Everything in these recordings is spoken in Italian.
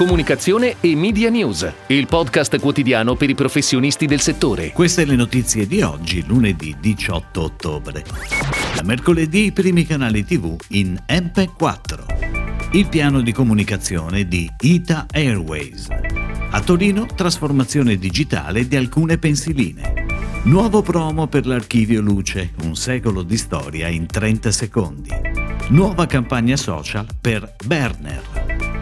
comunicazione e media news, il podcast quotidiano per i professionisti del settore. Queste le notizie di oggi, lunedì 18 ottobre. Da mercoledì i primi canali TV in MP4. Il piano di comunicazione di Ita Airways. A Torino trasformazione digitale di alcune pensiline. Nuovo promo per l'archivio Luce, un secolo di storia in 30 secondi. Nuova campagna social per Berner.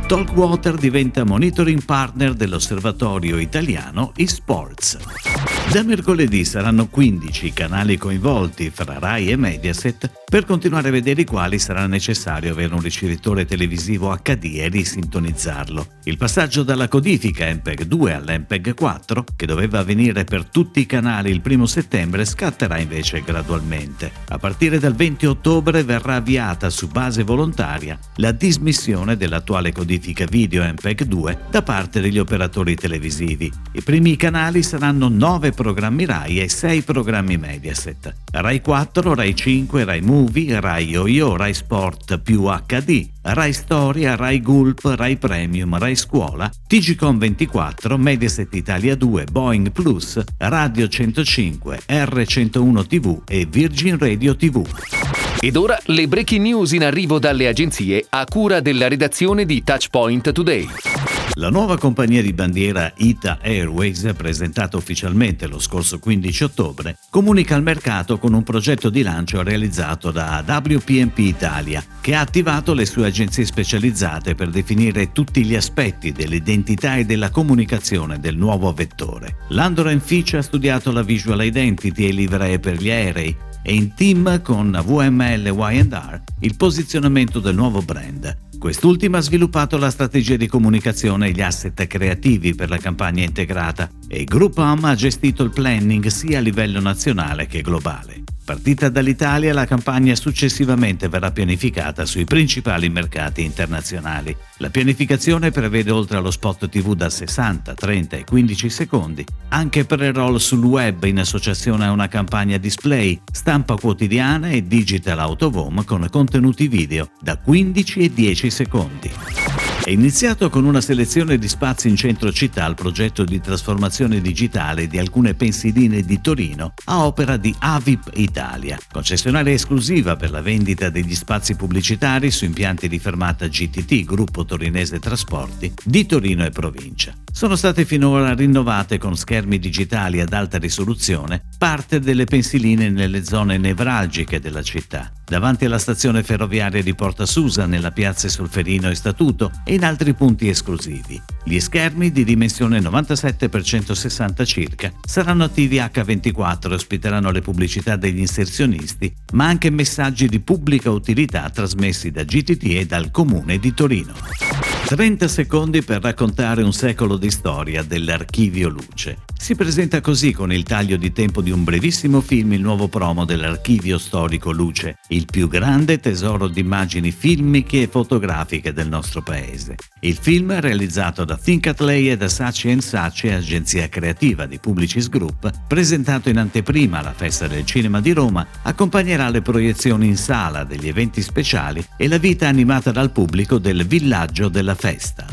Talkwater diventa monitoring partner dell'osservatorio italiano eSports. Da mercoledì saranno 15 i canali coinvolti fra Rai e Mediaset per continuare a vedere i quali sarà necessario avere un ricevitore televisivo HD e risintonizzarlo. Il passaggio dalla codifica MPEG 2 all'MPEG 4, che doveva avvenire per tutti i canali il primo settembre, scatterà invece gradualmente. A partire dal 20 ottobre verrà avviata su base volontaria la dismissione dell'attuale codifica video MPEG 2 da parte degli operatori televisivi. I primi canali saranno 9 programmi Rai e 6 programmi Mediaset. Rai 4, Rai 5, Rai Movie, Rai Yo-Yo, Rai Sport più HD, Rai Storia, Rai Gulp, Rai Premium, Rai Scuola, TGCOM 24, Mediaset Italia 2, Boeing Plus, Radio 105, R101 TV e Virgin Radio TV. Ed ora le breaking news in arrivo dalle agenzie a cura della redazione di Touchpoint Today. La nuova compagnia di bandiera Ita Airways, presentata ufficialmente lo scorso 15 ottobre, comunica al mercato con un progetto di lancio realizzato da WPMP Italia, che ha attivato le sue agenzie specializzate per definire tutti gli aspetti dell'identità e della comunicazione del nuovo vettore. Landor Fitch ha studiato la visual identity e livree per gli aerei, e in team con VML Y&R il posizionamento del nuovo brand. Quest'ultima ha sviluppato la strategia di comunicazione e gli asset creativi per la campagna integrata e Groupam ha gestito il planning sia a livello nazionale che globale. Partita dall'Italia, la campagna successivamente verrà pianificata sui principali mercati internazionali. La pianificazione prevede oltre allo spot TV da 60, 30 e 15 secondi, anche per il roll sul web in associazione a una campagna display, stampa quotidiana e digital out of home con contenuti video da 15 e 10 secondi. È iniziato con una selezione di spazi in centro città il progetto di trasformazione digitale di alcune pensiline di Torino a opera di Avip Italia, concessionaria esclusiva per la vendita degli spazi pubblicitari su impianti di fermata GTT, gruppo torinese trasporti, di Torino e provincia. Sono state finora rinnovate con schermi digitali ad alta risoluzione parte delle pensiline nelle zone nevralgiche della città, davanti alla stazione ferroviaria di Porta Susa nella piazza Solferino e Statuto e in altri punti esclusivi. Gli schermi di dimensione 97x160 circa saranno attivi H24 e ospiteranno le pubblicità degli inserzionisti, ma anche messaggi di pubblica utilità trasmessi da GTT e dal Comune di Torino. 30 secondi per raccontare un secolo di storia dell'Archivio Luce. Si presenta così con il taglio di tempo di un brevissimo film il nuovo promo dell'Archivio Storico Luce, il più grande tesoro di immagini filmiche e fotografiche del nostro paese. Il film, realizzato da Think Atley e da Saci Saci, agenzia creativa di Publicis Group, presentato in anteprima alla Festa del Cinema di Roma, accompagnerà le proiezioni in sala degli eventi speciali e la vita animata dal pubblico del villaggio della festa.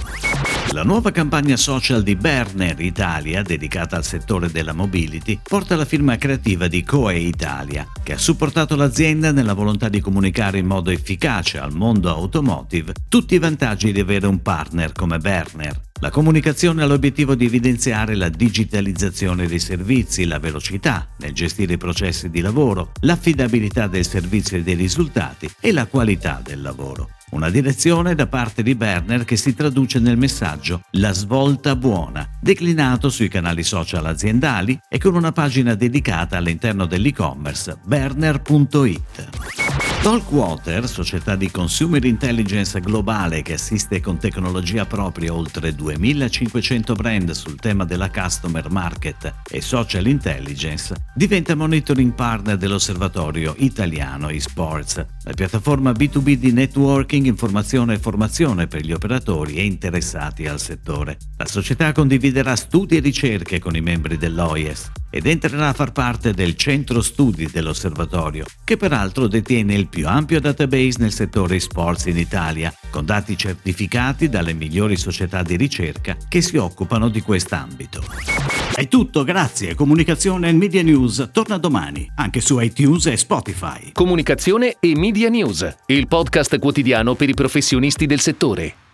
La nuova campagna social di Berner Italia, dedicata al settore della mobility, porta la firma creativa di Coe Italia, che ha supportato l'azienda nella volontà di comunicare in modo efficace al mondo automotive tutti i vantaggi di avere un partner come Berner. La comunicazione ha l'obiettivo di evidenziare la digitalizzazione dei servizi, la velocità nel gestire i processi di lavoro, l'affidabilità del servizio e dei risultati e la qualità del lavoro. Una direzione da parte di Berner che si traduce nel messaggio La svolta buona, declinato sui canali social aziendali e con una pagina dedicata all'interno dell'e-commerce berner.it. Talkwater, società di consumer intelligence globale che assiste con tecnologia propria oltre 2500 brand sul tema della customer market e social intelligence, diventa monitoring partner dell'osservatorio italiano eSports, la piattaforma B2B di networking, informazione e formazione per gli operatori e interessati al settore. La società condividerà studi e ricerche con i membri dell'OIS ed entrerà a far parte del centro studi dell'osservatorio, che peraltro detiene il più ampio database nel settore sports in Italia, con dati certificati dalle migliori società di ricerca che si occupano di quest'ambito. È tutto, grazie. Comunicazione e Media News torna domani, anche su iTunes e Spotify. Comunicazione e Media News, il podcast quotidiano per i professionisti del settore.